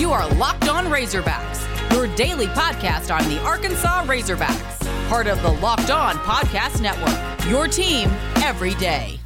You are Locked On Razorbacks, your daily podcast on the Arkansas Razorbacks, part of the Locked On Podcast Network. Your team every day.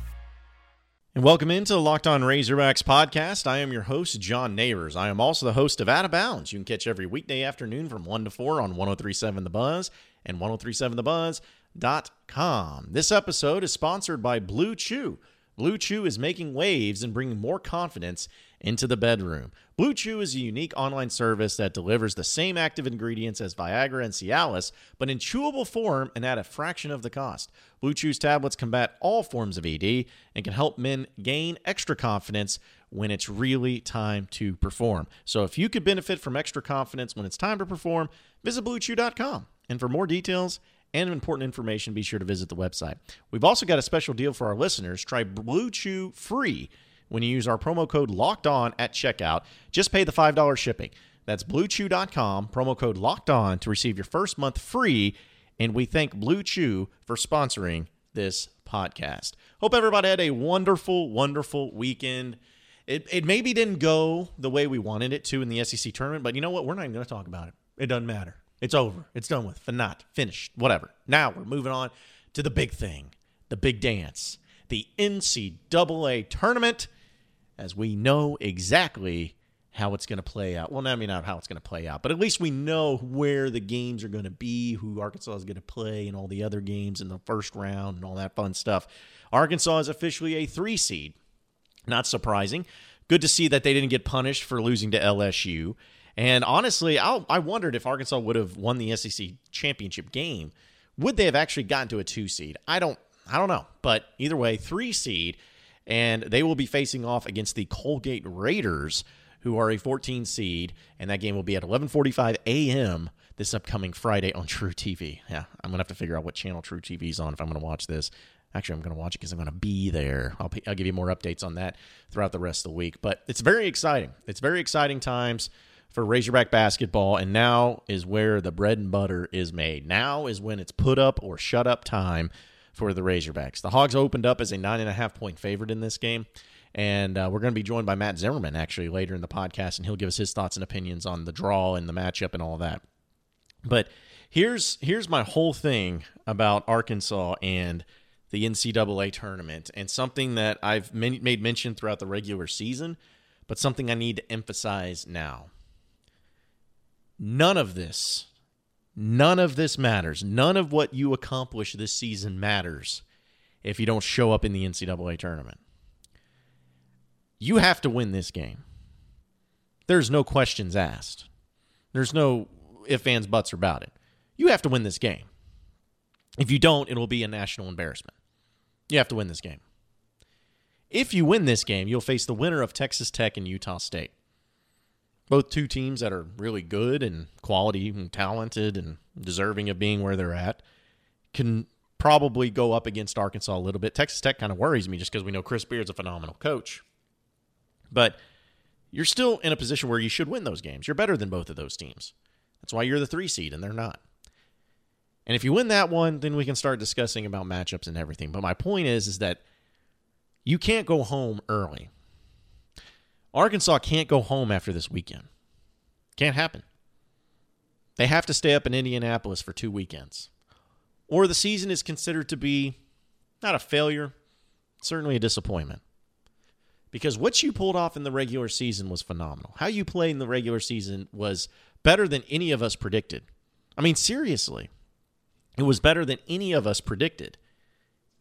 And welcome into the Locked On Razorbacks podcast. I am your host, John Neighbors. I am also the host of Out of Bounds. You can catch every weekday afternoon from 1 to 4 on 1037 The Buzz and 1037TheBuzz.com. This episode is sponsored by Blue Chew. Blue Chew is making waves and bringing more confidence into the bedroom. Blue Chew is a unique online service that delivers the same active ingredients as Viagra and Cialis, but in chewable form and at a fraction of the cost. Blue Chew's tablets combat all forms of ED and can help men gain extra confidence when it's really time to perform. So if you could benefit from extra confidence when it's time to perform, visit bluechew.com. And for more details, and important information, be sure to visit the website. We've also got a special deal for our listeners. Try Blue Chew free when you use our promo code locked on at checkout. Just pay the $5 shipping. That's bluechew.com, promo code locked on to receive your first month free. And we thank Blue Chew for sponsoring this podcast. Hope everybody had a wonderful, wonderful weekend. It, it maybe didn't go the way we wanted it to in the SEC tournament, but you know what? We're not even going to talk about it. It doesn't matter. It's over. It's done with. Finat. Finished. Whatever. Now we're moving on to the big thing, the big dance, the NCAA tournament as we know exactly how it's going to play out. Well, I mean, not how it's going to play out, but at least we know where the games are going to be, who Arkansas is going to play, and all the other games in the first round and all that fun stuff. Arkansas is officially a three seed. Not surprising. Good to see that they didn't get punished for losing to LSU. And honestly, I, I wondered if Arkansas would have won the SEC championship game. Would they have actually gotten to a two seed? I don't, I don't know. But either way, three seed and they will be facing off against the Colgate Raiders, who are a 14 seed, and that game will be at 11:45 a.m. this upcoming Friday on truTV. Yeah, I'm gonna have to figure out what channel truTV is on if I'm gonna watch this. Actually, I'm going to watch it because I'm going to be there. I'll, I'll give you more updates on that throughout the rest of the week. But it's very exciting. It's very exciting times for Razorback basketball, and now is where the bread and butter is made. Now is when it's put up or shut up time for the Razorbacks. The Hogs opened up as a nine and a half point favorite in this game. And uh, we're going to be joined by Matt Zimmerman actually later in the podcast, and he'll give us his thoughts and opinions on the draw and the matchup and all that. But here's here's my whole thing about Arkansas and the NCAA tournament, and something that I've made mention throughout the regular season, but something I need to emphasize now. None of this None of this matters. None of what you accomplish this season matters if you don't show up in the NCAA tournament. You have to win this game. There's no questions asked. There's no if, ands, buts about it. You have to win this game. If you don't, it'll be a national embarrassment. You have to win this game. If you win this game, you'll face the winner of Texas Tech and Utah State both two teams that are really good and quality and talented and deserving of being where they're at can probably go up against Arkansas a little bit. Texas Tech kind of worries me just because we know Chris Beard's a phenomenal coach. But you're still in a position where you should win those games. You're better than both of those teams. That's why you're the three seed and they're not. And if you win that one, then we can start discussing about matchups and everything. But my point is, is that you can't go home early. Arkansas can't go home after this weekend. Can't happen. They have to stay up in Indianapolis for two weekends. Or the season is considered to be not a failure, certainly a disappointment. Because what you pulled off in the regular season was phenomenal. How you played in the regular season was better than any of us predicted. I mean, seriously, it was better than any of us predicted.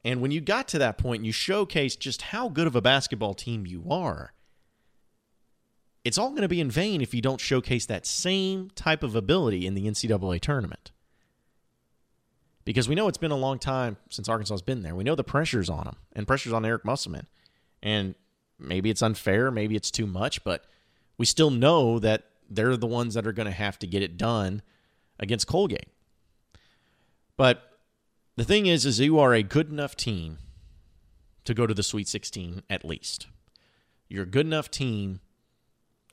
And when you got to that point, you showcased just how good of a basketball team you are it's all going to be in vain if you don't showcase that same type of ability in the NCAA tournament. Because we know it's been a long time since Arkansas has been there. We know the pressure's on them, and pressure's on Eric Musselman. And maybe it's unfair, maybe it's too much, but we still know that they're the ones that are going to have to get it done against Colgate. But the thing is, is you are a good enough team to go to the Sweet 16 at least. You're a good enough team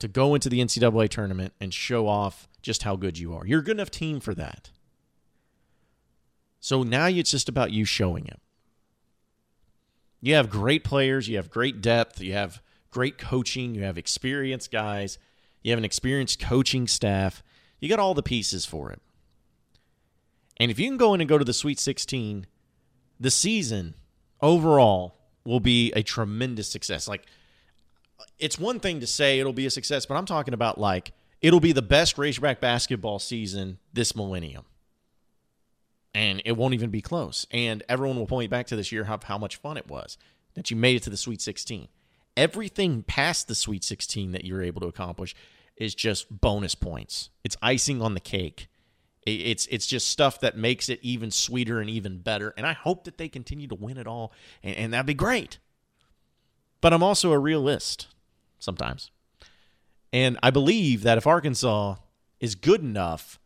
to go into the NCAA tournament and show off just how good you are. You're a good enough team for that. So now it's just about you showing it. You have great players, you have great depth, you have great coaching, you have experienced guys. You have an experienced coaching staff. You got all the pieces for it. And if you can go in and go to the Sweet 16, the season overall will be a tremendous success. Like, it's one thing to say it'll be a success, but I'm talking about like it'll be the best Razorback basketball season this millennium. And it won't even be close. And everyone will point back to this year how, how much fun it was that you made it to the Sweet 16. Everything past the Sweet 16 that you're able to accomplish is just bonus points. It's icing on the cake. It's it's just stuff that makes it even sweeter and even better. And I hope that they continue to win it all, and, and that'd be great. But I'm also a realist sometimes. And I believe that if Arkansas is good enough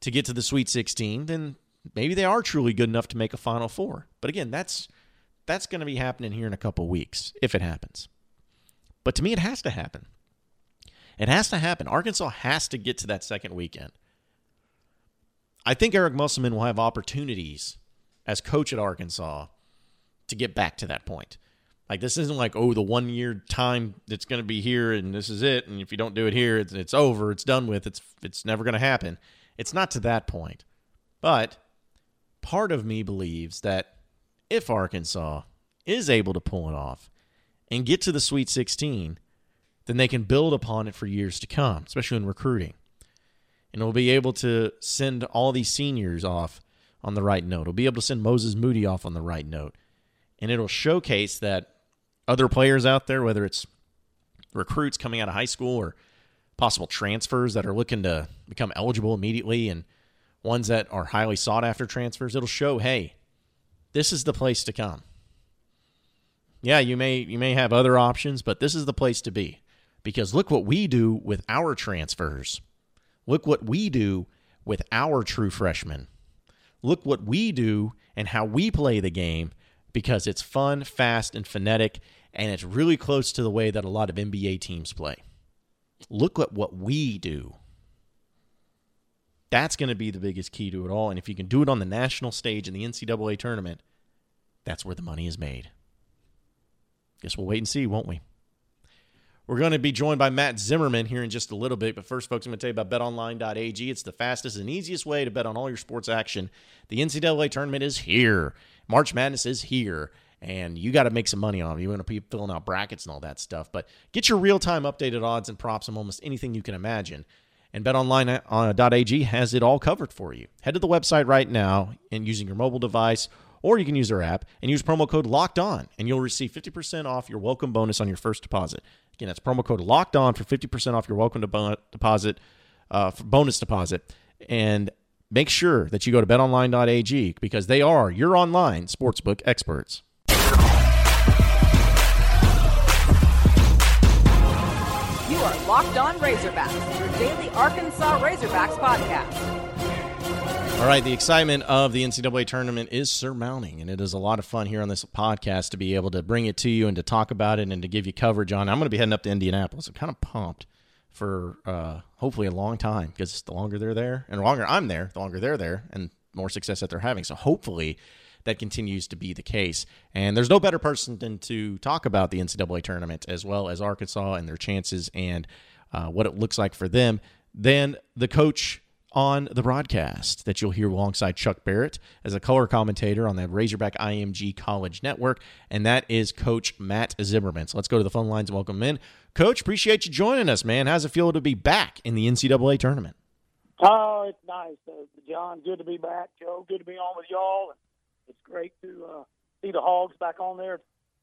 to get to the Sweet 16, then maybe they are truly good enough to make a Final Four. But again, that's that's going to be happening here in a couple weeks if it happens. But to me, it has to happen. It has to happen. Arkansas has to get to that second weekend. I think Eric Musselman will have opportunities as coach at Arkansas to get back to that point. Like this isn't like oh the one year time that's going to be here and this is it and if you don't do it here it's it's over it's done with it's it's never going to happen. It's not to that point. But part of me believes that if Arkansas is able to pull it off and get to the Sweet 16, then they can build upon it for years to come, especially in recruiting. And we'll be able to send all these seniors off on the right note. We'll be able to send Moses Moody off on the right note. And it'll showcase that other players out there, whether it's recruits coming out of high school or possible transfers that are looking to become eligible immediately and ones that are highly sought after transfers, it'll show, hey, this is the place to come. Yeah, you may you may have other options, but this is the place to be. Because look what we do with our transfers. Look what we do with our true freshmen. Look what we do and how we play the game because it's fun, fast, and phonetic and it's really close to the way that a lot of NBA teams play. Look at what we do. That's going to be the biggest key to it all. And if you can do it on the national stage in the NCAA tournament, that's where the money is made. Guess we'll wait and see, won't we? We're going to be joined by Matt Zimmerman here in just a little bit. But first, folks, I'm going to tell you about betonline.ag. It's the fastest and easiest way to bet on all your sports action. The NCAA tournament is here, March Madness is here and you got to make some money on them. You want to be filling out brackets and all that stuff. But get your real time updated odds and props on almost anything you can imagine. And betonline.ag has it all covered for you. Head to the website right now and using your mobile device, or you can use their app and use promo code Locked On, and you'll receive 50% off your welcome bonus on your first deposit. Again, that's promo code Locked On for 50% off your welcome deposit, uh, bonus deposit. And make sure that you go to betonline.ag because they are your online sportsbook experts. Locked On Razorbacks, your daily Arkansas Razorbacks podcast. All right, the excitement of the NCAA tournament is surmounting, and it is a lot of fun here on this podcast to be able to bring it to you and to talk about it and to give you coverage on. I'm going to be heading up to Indianapolis. I'm kind of pumped for uh, hopefully a long time because the longer they're there and the longer I'm there, the longer they're there, and more success that they're having. So hopefully that continues to be the case. And there's no better person than to talk about the NCAA tournament as well as Arkansas and their chances and uh, what it looks like for them than the coach on the broadcast that you'll hear alongside Chuck Barrett as a color commentator on the Razorback IMG College Network, and that is Coach Matt Zimmerman. So let's go to the phone lines and welcome in. Coach, appreciate you joining us, man. How's it feel to be back in the NCAA tournament? Oh, it's nice, uh, John. Good to be back, Joe. Good to be on with y'all. Great to uh, see the Hogs back on there.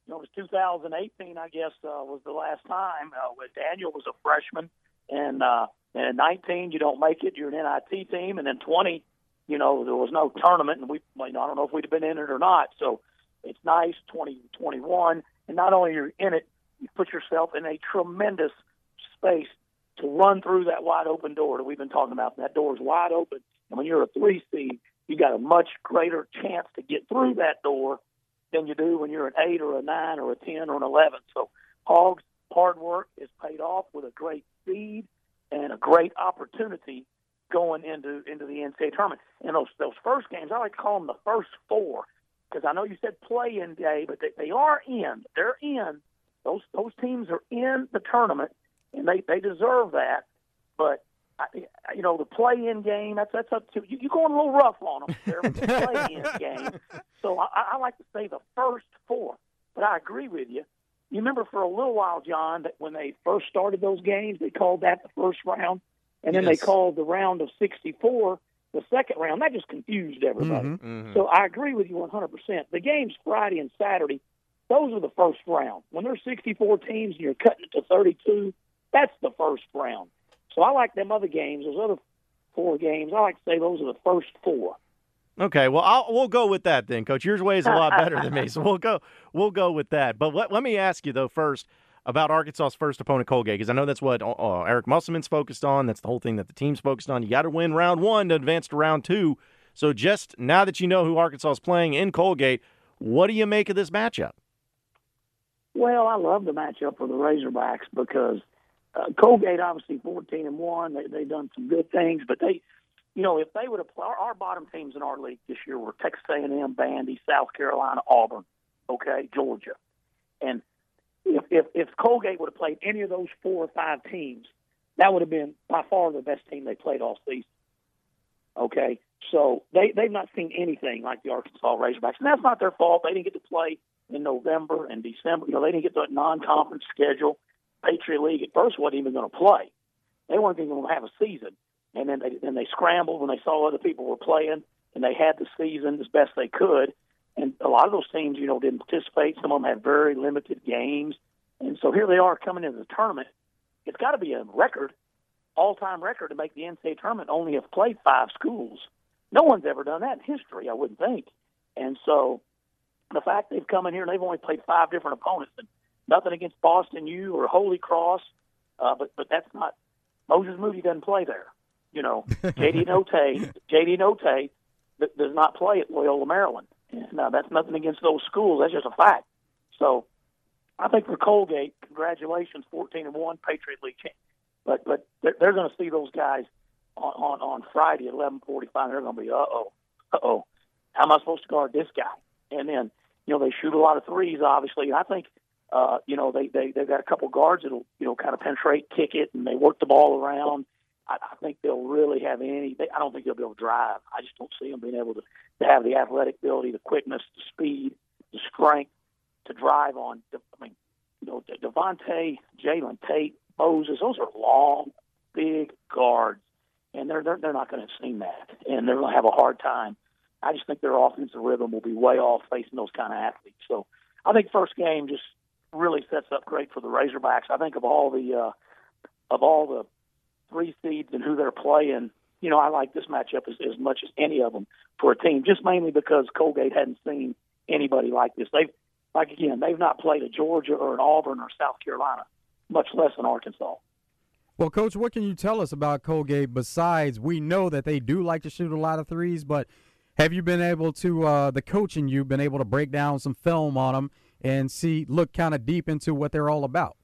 You know, it was 2018, I guess, uh, was the last time uh, when Daniel was a freshman, and uh, and 19 you don't make it, you're an NIT team, and then 20, you know, there was no tournament, and we, you know, I don't know if we'd have been in it or not. So it's nice, 2021, and not only you're in it, you put yourself in a tremendous space to run through that wide open door that we've been talking about. That door is wide open, and when you're a three seed, you got a much greater chance to get through that door than you do when you're an eight or a nine or a ten or an eleven. So Hogs hard work is paid off with a great seed and a great opportunity going into into the NCAA tournament. And those those first games, I like to call them the first four because I know you said play in day, but they, they are in. They're in. Those those teams are in the tournament, and they they deserve that. But you know, the play-in game that's that's up to you. You're going a little rough on them there with the play-in game. So I, I like to say the first four. But I agree with you. You remember for a little while, John, that when they first started those games, they called that the first round, and then yes. they called the round of 64 the second round. That just confused everybody. Mm-hmm, mm-hmm. So I agree with you 100%. The games Friday and Saturday, those are the first round. When there's 64 teams and you're cutting it to 32, that's the first round. So I like them other games, those other four games. I like to say those are the first four. Okay, well, I'll, we'll go with that then, Coach. Yours way is a lot better than me, so we'll go we'll go with that. But let, let me ask you though first about Arkansas's first opponent, Colgate, because I know that's what uh, uh, Eric Musselman's focused on. That's the whole thing that the team's focused on. You got to win round one to advance to round two. So just now that you know who Arkansas is playing in Colgate, what do you make of this matchup? Well, I love the matchup for the Razorbacks because uh, Colgate obviously 14 and one. They they done some good things, but they, you know, if they would have our, our bottom teams in our league this year were Texas A&M, Vandy, South Carolina, Auburn, okay, Georgia, and if if, if Colgate would have played any of those four or five teams, that would have been by far the best team they played all season. Okay, so they they've not seen anything like the Arkansas Razorbacks, and that's not their fault. They didn't get to play in November and December. You know, they didn't get the non-conference schedule. Patriot League at first wasn't even going to play. They weren't even going to have a season, and then they then they scrambled when they saw other people were playing, and they had the season as best they could. And a lot of those teams, you know, didn't participate. Some of them had very limited games, and so here they are coming into the tournament. It's got to be a record, all-time record to make the NCAA tournament. Only have played five schools. No one's ever done that in history, I wouldn't think. And so the fact they've come in here and they've only played five different opponents, and nothing against Boston U or Holy Cross, uh, but but that's not Moses Moody doesn't play there. You know, JD Notae, JD Notae does not play at Loyola Maryland, and uh, that's nothing against those schools. That's just a fact. So, I think for Colgate, congratulations, fourteen and one, Patriot League champ. But but they're, they're going to see those guys on on, on Friday at eleven forty five. They're going to be uh oh, uh oh, how am I supposed to guard this guy? And then you know they shoot a lot of threes, obviously. And I think uh, you know, they, they, they've got a couple guards that'll, you know, kind of penetrate, kick it, and they work the ball around. I, I think they'll really have any. They, I don't think they'll be able to drive. I just don't see them being able to, to have the athletic ability, the quickness, the speed, the strength to drive on. I mean, you know, Davonte, Jalen Tate, Moses, those are long, big guards, and they're they're, they're not going to seen that, and they're going to have a hard time. I just think their offensive rhythm will be way off facing those kind of athletes. So I think first game just really sets up great for the Razorbacks. I think of all the uh, of all the three seeds and who they're playing, you know, I like this matchup as, as much as any of them for a team, just mainly because Colgate hadn't seen anybody like this. They've, like again, they've not played a Georgia or an Auburn or South Carolina, much less an Arkansas. Well, Coach, what can you tell us about Colgate besides we know that they do like to shoot a lot of threes, but have you been able to, uh, the coaching you've been able to break down some film on them and see look kind of deep into what they're all about?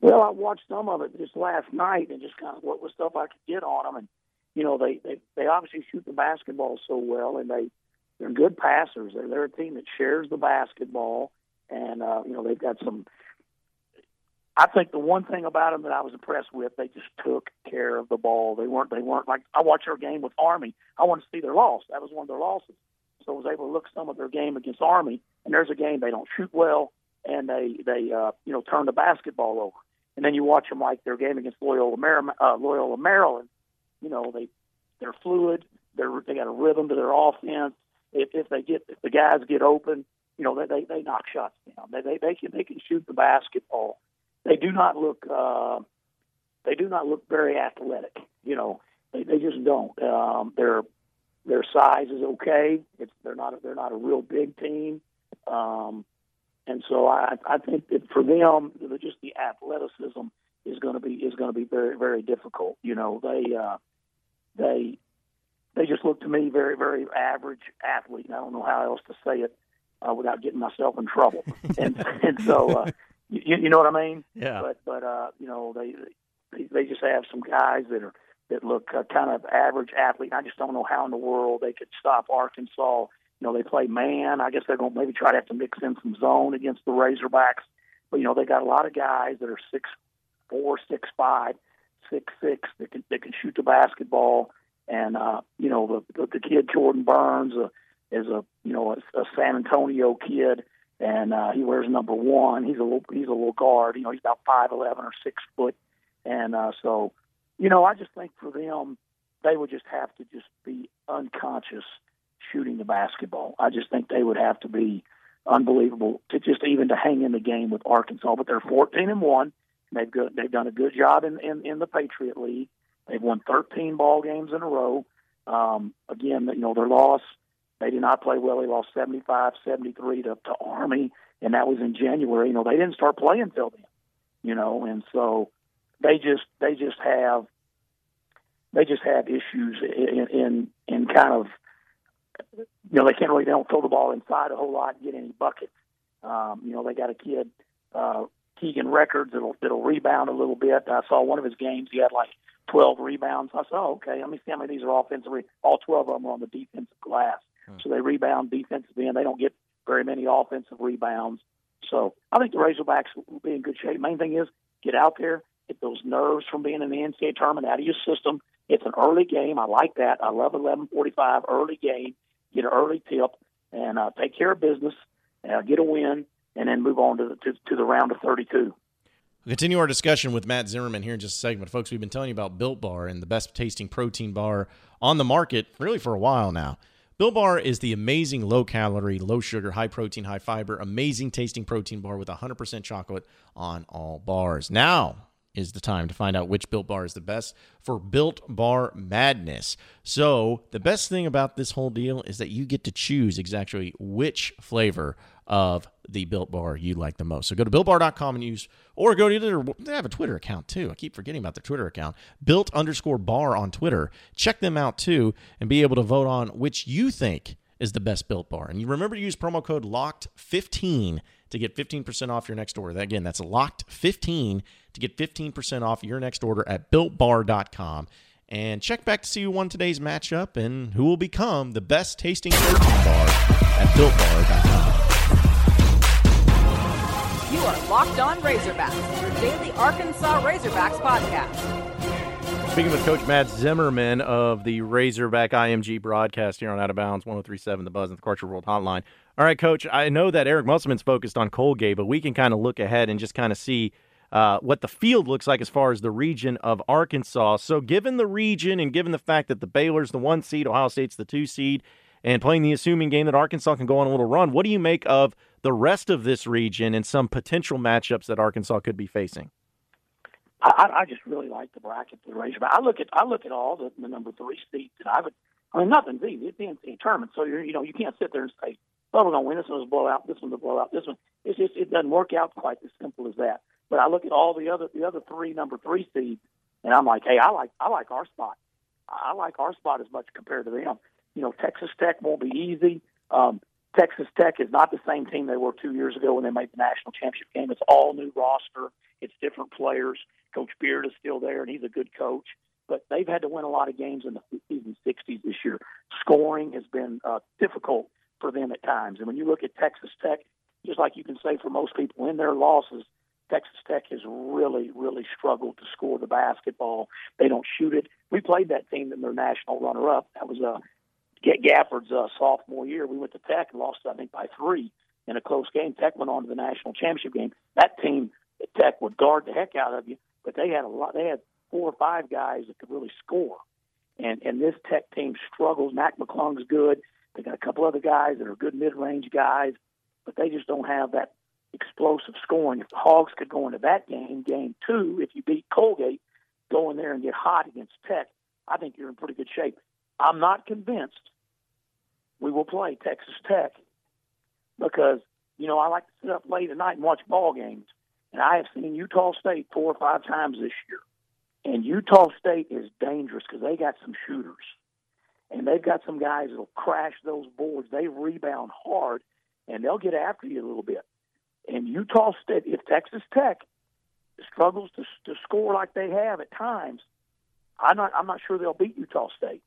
Well, I watched some of it just last night and just kind of what was stuff I could get on them, and you know they they they obviously shoot the basketball so well, and they they're good passers. They're they're a team that shares the basketball, and uh, you know they've got some. I think the one thing about them that I was impressed with, they just took care of the ball. They weren't they weren't like I watched their game with Army. I wanted to see their loss. That was one of their losses. So I was able to look some of their game against Army, and there's a game they don't shoot well, and they they uh, you know turn the basketball over. And then you watch them like their game against Loyola, Mar- uh, Loyola Maryland. You know they they're fluid. They're they got a rhythm to their offense. If if they get if the guys get open, you know they they, they knock shots down. They they they can they can shoot the basketball. They do not look uh, they do not look very athletic. You know they they just don't. Um, they're their size is okay. It's they're not they're not a real big team, um, and so I I think that for them just the athleticism is going to be is going to be very very difficult. You know they uh, they they just look to me very very average athlete. I don't know how else to say it uh, without getting myself in trouble. and and so uh, you, you know what I mean? Yeah. But but uh, you know they they they just have some guys that are that look uh, kind of average athlete. I just don't know how in the world they could stop Arkansas. You know, they play man. I guess they're going to maybe try to have to mix in some zone against the Razorbacks. But, you know, they got a lot of guys that are six four, six, five, six, six that can that can shoot the basketball. And uh, you know the the, the kid Jordan Burns uh, is a you know a, a San Antonio kid, and uh, he wears number one. He's a little he's a little guard. You know he's about five eleven or six foot, and uh, so you know I just think for them they would just have to just be unconscious shooting the basketball. I just think they would have to be unbelievable to just even to hang in the game with Arkansas. But they're 14 and one. They've good, they've done a good job in, in in the Patriot League. They've won 13 ball games in a row. Um, again, you know their loss. They did not play well. They lost 75, 73 to, to Army, and that was in January. You know they didn't start playing until then. You know, and so they just they just have they just have issues in in, in kind of you know they can't really they don't throw the ball inside a whole lot and get any buckets. Um, you know they got a kid uh, Keegan Records that'll that'll rebound a little bit. I saw one of his games he had like 12 rebounds. I said, oh, okay, let me see how many of these are offensive. All 12 of them are on the defensive glass, hmm. so they rebound defensive end. They don't get very many offensive rebounds. So I think the Razorbacks will be in good shape. Main thing is get out there, get those nerves from being in the NCAA tournament out of your system. It's an early game. I like that. I love 11:45 early game. Get an early tip and uh, take care of business, uh, get a win, and then move on to the, to, to the round of 32. We'll continue our discussion with Matt Zimmerman here in just a segment. Folks, we've been telling you about Built Bar and the best tasting protein bar on the market really for a while now. Built Bar is the amazing low calorie, low sugar, high protein, high fiber, amazing tasting protein bar with 100% chocolate on all bars. Now, is the time to find out which Built Bar is the best for Built Bar Madness. So, the best thing about this whole deal is that you get to choose exactly which flavor of the Built Bar you like the most. So, go to builtbar.com and use, or go to their, they have a Twitter account too. I keep forgetting about their Twitter account, built underscore bar on Twitter. Check them out too and be able to vote on which you think is the best Built Bar. And you remember to use promo code LOCKED15 to get 15% off your next order. Again, that's LOCKED15 to get 15% off your next order at builtbar.com. And check back to see who won today's matchup and who will become the best tasting protein bar at builtbar.com. You are Locked On Razorbacks, your daily Arkansas Razorbacks podcast. Speaking with Coach Matt Zimmerman of the Razorback IMG broadcast here on Out of Bounds 1037 The Buzz and the Karcher World Hotline. All right, Coach, I know that Eric Musselman's focused on Colgate, but we can kind of look ahead and just kind of see uh, what the field looks like as far as the region of Arkansas. So, given the region and given the fact that the Baylor's the one seed, Ohio State's the two seed, and playing the assuming game that Arkansas can go on a little run, what do you make of the rest of this region and some potential matchups that Arkansas could be facing? I, I just really like the bracket the Razorback. I look at I look at all the, the number three seeds, and I would. I mean, nothing's easy. It's the NCAA tournament, so you're, you know you can't sit there and say, "Well, we're going to win this one's a blowout. This one's a blowout. This one." It's just it doesn't work out quite as simple as that. But I look at all the other the other three number three seeds, and I'm like, "Hey, I like I like our spot. I like our spot as much compared to them." You know, Texas Tech won't be easy. Um, Texas Tech is not the same team they were two years ago when they made the national championship game. It's all new roster. It's different players. Coach Beard is still there, and he's a good coach. But they've had to win a lot of games in the 50s and 60s this year. Scoring has been uh, difficult for them at times. And when you look at Texas Tech, just like you can say for most people in their losses, Texas Tech has really, really struggled to score the basketball. They don't shoot it. We played that team in their national runner-up. That was uh, Gafford's uh, sophomore year. We went to Tech and lost, I think, by three in a close game. Tech went on to the national championship game. That team, Tech, would guard the heck out of you but they had a lot. They had four or five guys that could really score, and and this Tech team struggles. Mac McClung's good. They got a couple other guys that are good mid-range guys, but they just don't have that explosive scoring. If the Hogs could go into that game, game two, if you beat Colgate, go in there and get hot against Tech, I think you're in pretty good shape. I'm not convinced we will play Texas Tech because you know I like to sit up late at night and watch ball games. And I have seen Utah State four or five times this year. And Utah State is dangerous because they got some shooters. And they've got some guys that'll crash those boards. They rebound hard, and they'll get after you a little bit. And Utah State, if Texas Tech struggles to, to score like they have at times, I'm not, I'm not sure they'll beat Utah State.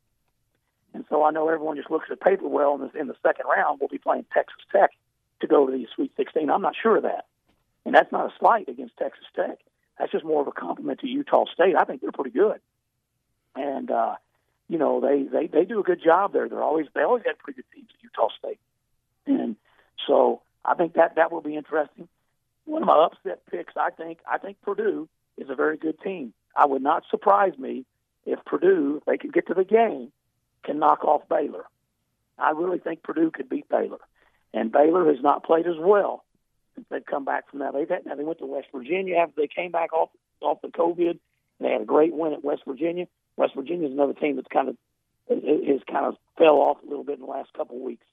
And so I know everyone just looks at paper well in, this, in the second round. We'll be playing Texas Tech to go to the Sweet 16. I'm not sure of that. And that's not a slight against Texas Tech. That's just more of a compliment to Utah State. I think they're pretty good, and uh, you know they they they do a good job there. They're always they always had pretty good teams at Utah State, and so I think that that will be interesting. One of my upset picks, I think, I think Purdue is a very good team. I would not surprise me if Purdue, if they could get to the game, can knock off Baylor. I really think Purdue could beat Baylor, and Baylor has not played as well since they've come back from that. They've had, now they went to West Virginia after they came back off off the COVID. And they had a great win at West Virginia. West Virginia is another team that's kind of has kind of fell off a little bit in the last couple of weeks.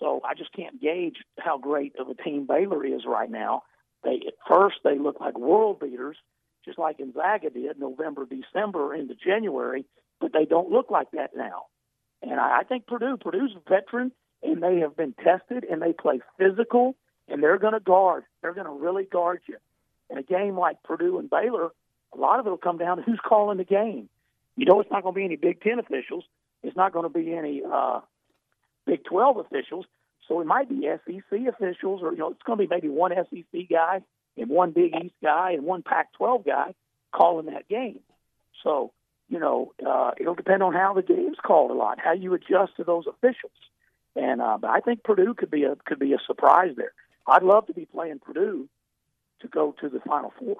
So I just can't gauge how great of a team Baylor is right now. They at first they look like world beaters, just like Gonzaga did November, December into January, but they don't look like that now. And I, I think Purdue, Purdue's a veteran, and they have been tested, and they play physical, and they're going to guard. They're going to really guard you. In a game like Purdue and Baylor, a lot of it will come down to who's calling the game. You know, it's not going to be any Big Ten officials. It's not going to be any uh, Big 12 officials. So it might be SEC officials, or you know, it's going to be maybe one SEC guy and one Big East guy and one Pac-12 guy calling that game. So you know, uh, it'll depend on how the game's called a lot, how you adjust to those officials. And uh, but I think Purdue could be a could be a surprise there. I'd love to be playing Purdue to go to the Final Four.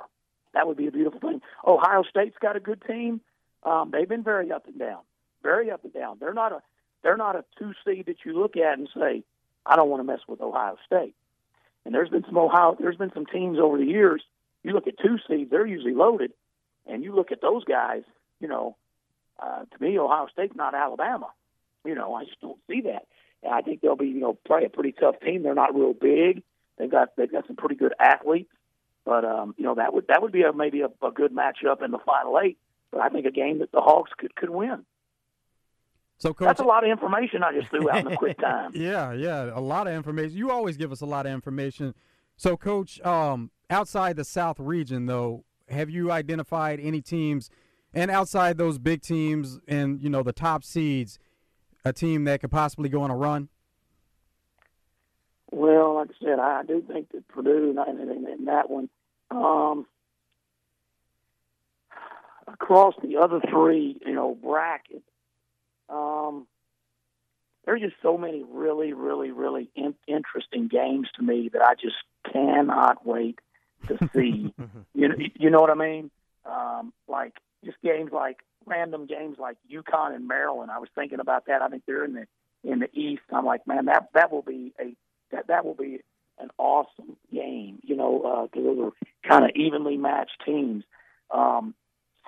That would be a beautiful thing. Ohio State's got a good team. Um, they've been very up and down, very up and down. They're not a they're not a two seed that you look at and say, I don't want to mess with Ohio State. And there's been some Ohio there's been some teams over the years. You look at two seeds, they're usually loaded, and you look at those guys. You know, uh, to me, Ohio State's not Alabama. You know, I just don't see that. And I think they'll be, you know, probably a pretty tough team. They're not real big. They've got they've got some pretty good athletes, but um, you know that would that would be a, maybe a, a good matchup in the final eight. But I think a game that the Hogs could could win. So, Coach, that's a lot of information I just threw out in a quick time. yeah, yeah, a lot of information. You always give us a lot of information. So, Coach, um, outside the South region, though, have you identified any teams, and outside those big teams and you know the top seeds, a team that could possibly go on a run? Well, like I said, I do think that Purdue and, in that one. Um, across the other three, you know, brackets, um, there are just so many really, really, really in- interesting games to me that I just cannot wait to see. you know, you know what I mean? Um, like just games like random games like UConn and Maryland. I was thinking about that. I think they're in the in the East. I'm like, man, that that will be a that that will be an awesome game. You know, because uh, those are kind of evenly matched teams. Um,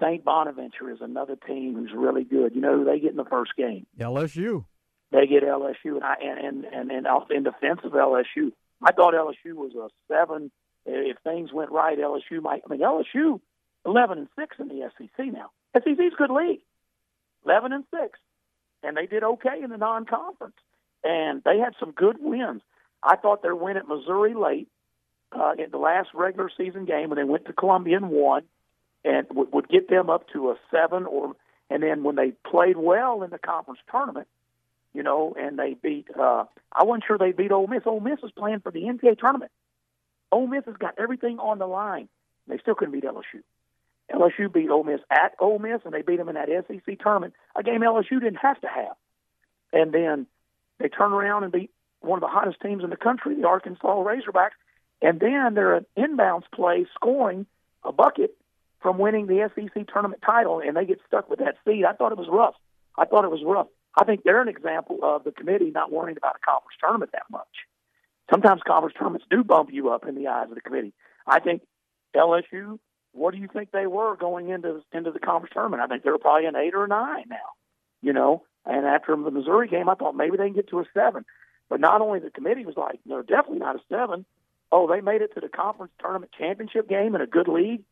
St. Bonaventure is another team who's really good. You know who they get in the first game? LSU. They get LSU, and I and and and, and in defense of LSU, I thought LSU was a seven. If things went right, LSU might. I mean, LSU eleven and six in the SEC now. SEC's good league, eleven and six, and they did okay in the non-conference, and they had some good wins. I thought their win at Missouri late uh, in the last regular season game when they went to Columbia and won and would, would get them up to a seven or and then when they played well in the conference tournament, you know, and they beat uh I wasn't sure they beat Ole Miss. Ole Miss was playing for the NCAA tournament. Ole Miss has got everything on the line. They still couldn't beat LSU. LSU beat Ole Miss at Ole Miss, and they beat them in that SEC tournament, a game LSU didn't have to have. And then they turn around and beat one of the hottest teams in the country, the Arkansas Razorbacks, and then they're an inbounds play scoring a bucket from winning the SEC tournament title, and they get stuck with that seed. I thought it was rough. I thought it was rough. I think they're an example of the committee not worrying about a conference tournament that much. Sometimes conference tournaments do bump you up in the eyes of the committee. I think LSU. What do you think they were going into into the conference tournament? I think they were probably an eight or a nine now. You know, and after the Missouri game, I thought maybe they can get to a seven. But not only the committee was like, they're definitely not a seven. Oh, they made it to the conference tournament championship game in a good league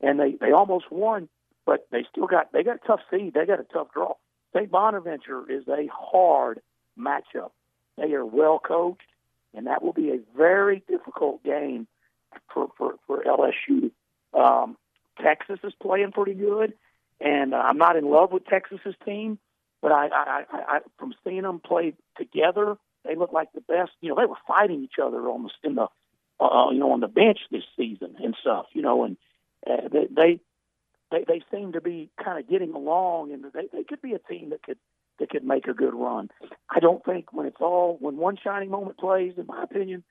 and they they almost won, but they still got they got a tough seed. They got a tough draw. St. Bonaventure is a hard matchup. They are well coached, and that will be a very difficult game for for, for LSU. Um, Texas is playing pretty good, and I'm not in love with Texas's team, but I, I, I, I from seeing them play together, they look like the best. You know, they were fighting each other almost in the uh, you know on the bench this season and stuff. You know, and uh, they, they they seem to be kind of getting along, and they they could be a team that could that could make a good run. I don't think when it's all when one shining moment plays, in my opinion,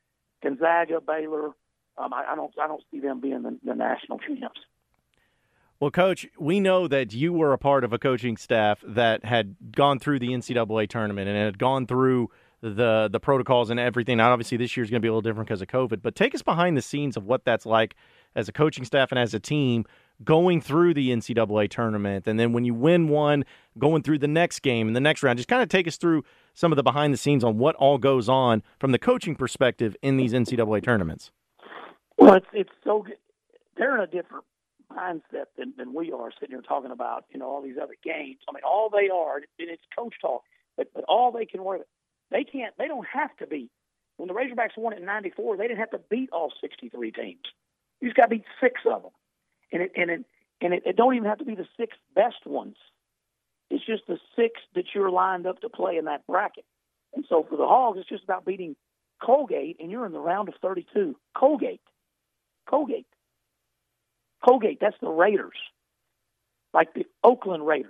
Gonzaga, Baylor, um, I, I don't I don't see them being the, the national champs. Well, Coach, we know that you were a part of a coaching staff that had gone through the NCAA tournament and had gone through the the protocols and everything. Now, obviously, this year is going to be a little different because of COVID. But take us behind the scenes of what that's like as a coaching staff and as a team going through the NCAA tournament, and then when you win one, going through the next game and the next round. Just kind of take us through some of the behind the scenes on what all goes on from the coaching perspective in these NCAA tournaments. Well, it's it's so good. They're in a different mindset than, than we are sitting here talking about, you know, all these other games. I mean, all they are, and it's coach talk, but, but all they can worry about, they can't, they don't have to beat. When the Razorbacks won in '94, they didn't have to beat all 63 teams. You just got to beat six of them, and it and it and it, it don't even have to be the six best ones. It's just the six that you're lined up to play in that bracket. And so for the Hogs, it's just about beating Colgate, and you're in the round of 32. Colgate, Colgate. Colgate, that's the Raiders, like the Oakland Raiders.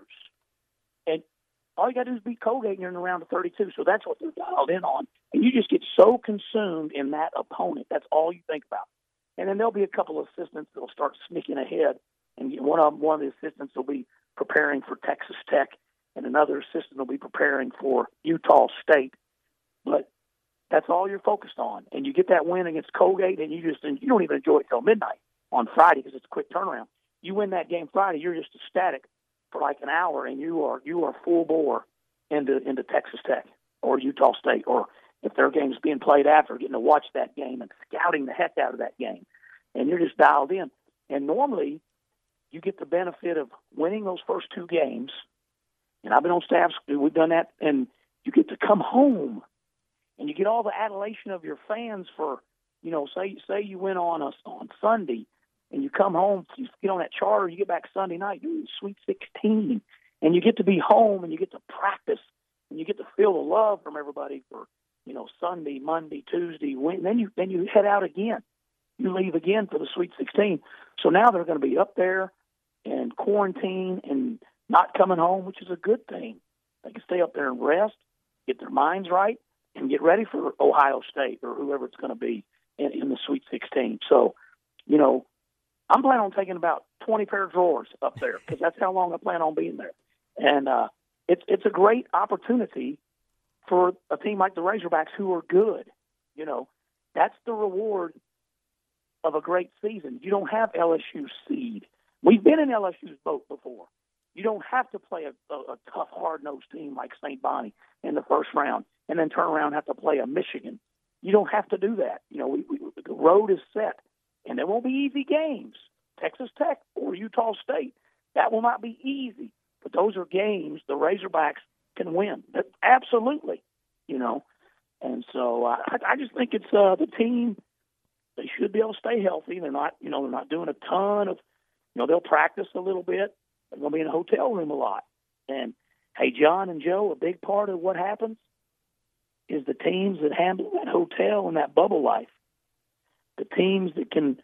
All you got to do is beat Colgate, and you're in the round of 32. So that's what they're dialed in on. And you just get so consumed in that opponent. That's all you think about. And then there'll be a couple of assistants that'll start sneaking ahead. And one of one of the assistants will be preparing for Texas Tech, and another assistant will be preparing for Utah State. But that's all you're focused on. And you get that win against Colgate, and you just you don't even enjoy it till midnight on Friday because it's a quick turnaround. You win that game Friday, you're just ecstatic for like an hour, and you are you are full bore into into Texas Tech or Utah State, or if their game's being played after, getting to watch that game and scouting the heck out of that game, and you're just dialed in. And normally, you get the benefit of winning those first two games. And I've been on staff; we've done that, and you get to come home, and you get all the adulation of your fans for, you know, say say you win on us on Sunday, and you come home, you get on that charter, you get back Sunday night, you're in Sweet 16, and you get to be home and you get to practice and you get to feel the love from everybody for you know Sunday, Monday, Tuesday, when then you then you head out again, you leave again for the Sweet 16. So now they're going to be up there and quarantine and not coming home, which is a good thing. They can stay up there and rest, get their minds right, and get ready for Ohio State or whoever it's going to be in, in the Sweet 16. So, you know, I'm planning on taking about 20 pair of drawers up there because that's how long I plan on being there. And uh, it's it's a great opportunity for a team like the Razorbacks who are good. You know, that's the reward of a great season. You don't have LSU seed. We've been in LSU's boat before. You don't have to play a, a, a tough, hard-nosed team like St. Bonnie in the first round and then turn around and have to play a Michigan. You don't have to do that. You know, we, we, the road is set and there won't be easy games. Texas Tech or Utah State, that will not be easy. But those are games the Razorbacks can win. Absolutely, you know. And so I, I just think it's uh, the team. They should be able to stay healthy. They're not, you know, they're not doing a ton of, you know, they'll practice a little bit. They're going to be in a hotel room a lot. And hey, John and Joe, a big part of what happens is the teams that handle that hotel and that bubble life the teams that can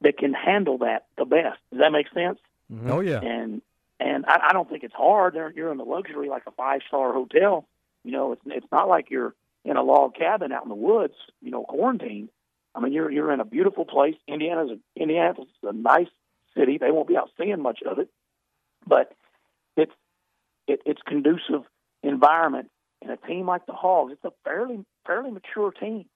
that can handle that the best. Does that make sense? Mm-hmm. Oh yeah. And and I, I don't think it's hard. They're, you're in the luxury like a five star hotel. You know, it's it's not like you're in a log cabin out in the woods. You know, quarantined. I mean, you're you're in a beautiful place. Indiana's a, Indianapolis is a nice city. They won't be out seeing much of it, but it's it, it's conducive environment. And a team like the Hogs, it's a fairly fairly mature team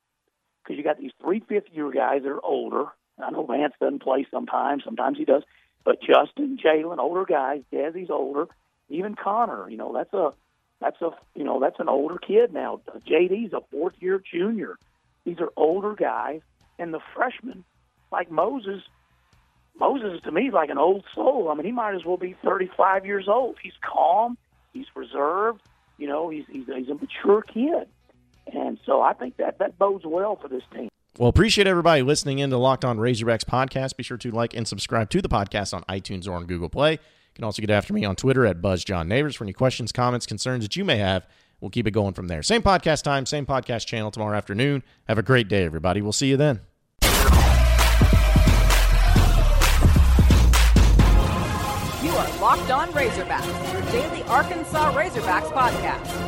because you got these three fifth year guys that are older. I know Vance doesn't play sometimes, sometimes he does, but Justin, Jalen, older guys, Desi's older, even Connor, you know, that's a that's a you know that's an older kid now. JD's a fourth year junior. These are older guys, and the freshmen like Moses. Moses to me is like an old soul. I mean, he might as well be 35 years old. He's calm, he's reserved. You know, he's he's, he's a mature kid. And so I think that that bodes well for this team. Well, appreciate everybody listening in to Locked On Razorbacks podcast. Be sure to like and subscribe to the podcast on iTunes or on Google Play. You can also get after me on Twitter at BuzzJohnNeighbors for any questions, comments, concerns that you may have. We'll keep it going from there. Same podcast time, same podcast channel tomorrow afternoon. Have a great day, everybody. We'll see you then. You are Locked On Razorbacks, your daily Arkansas Razorbacks podcast.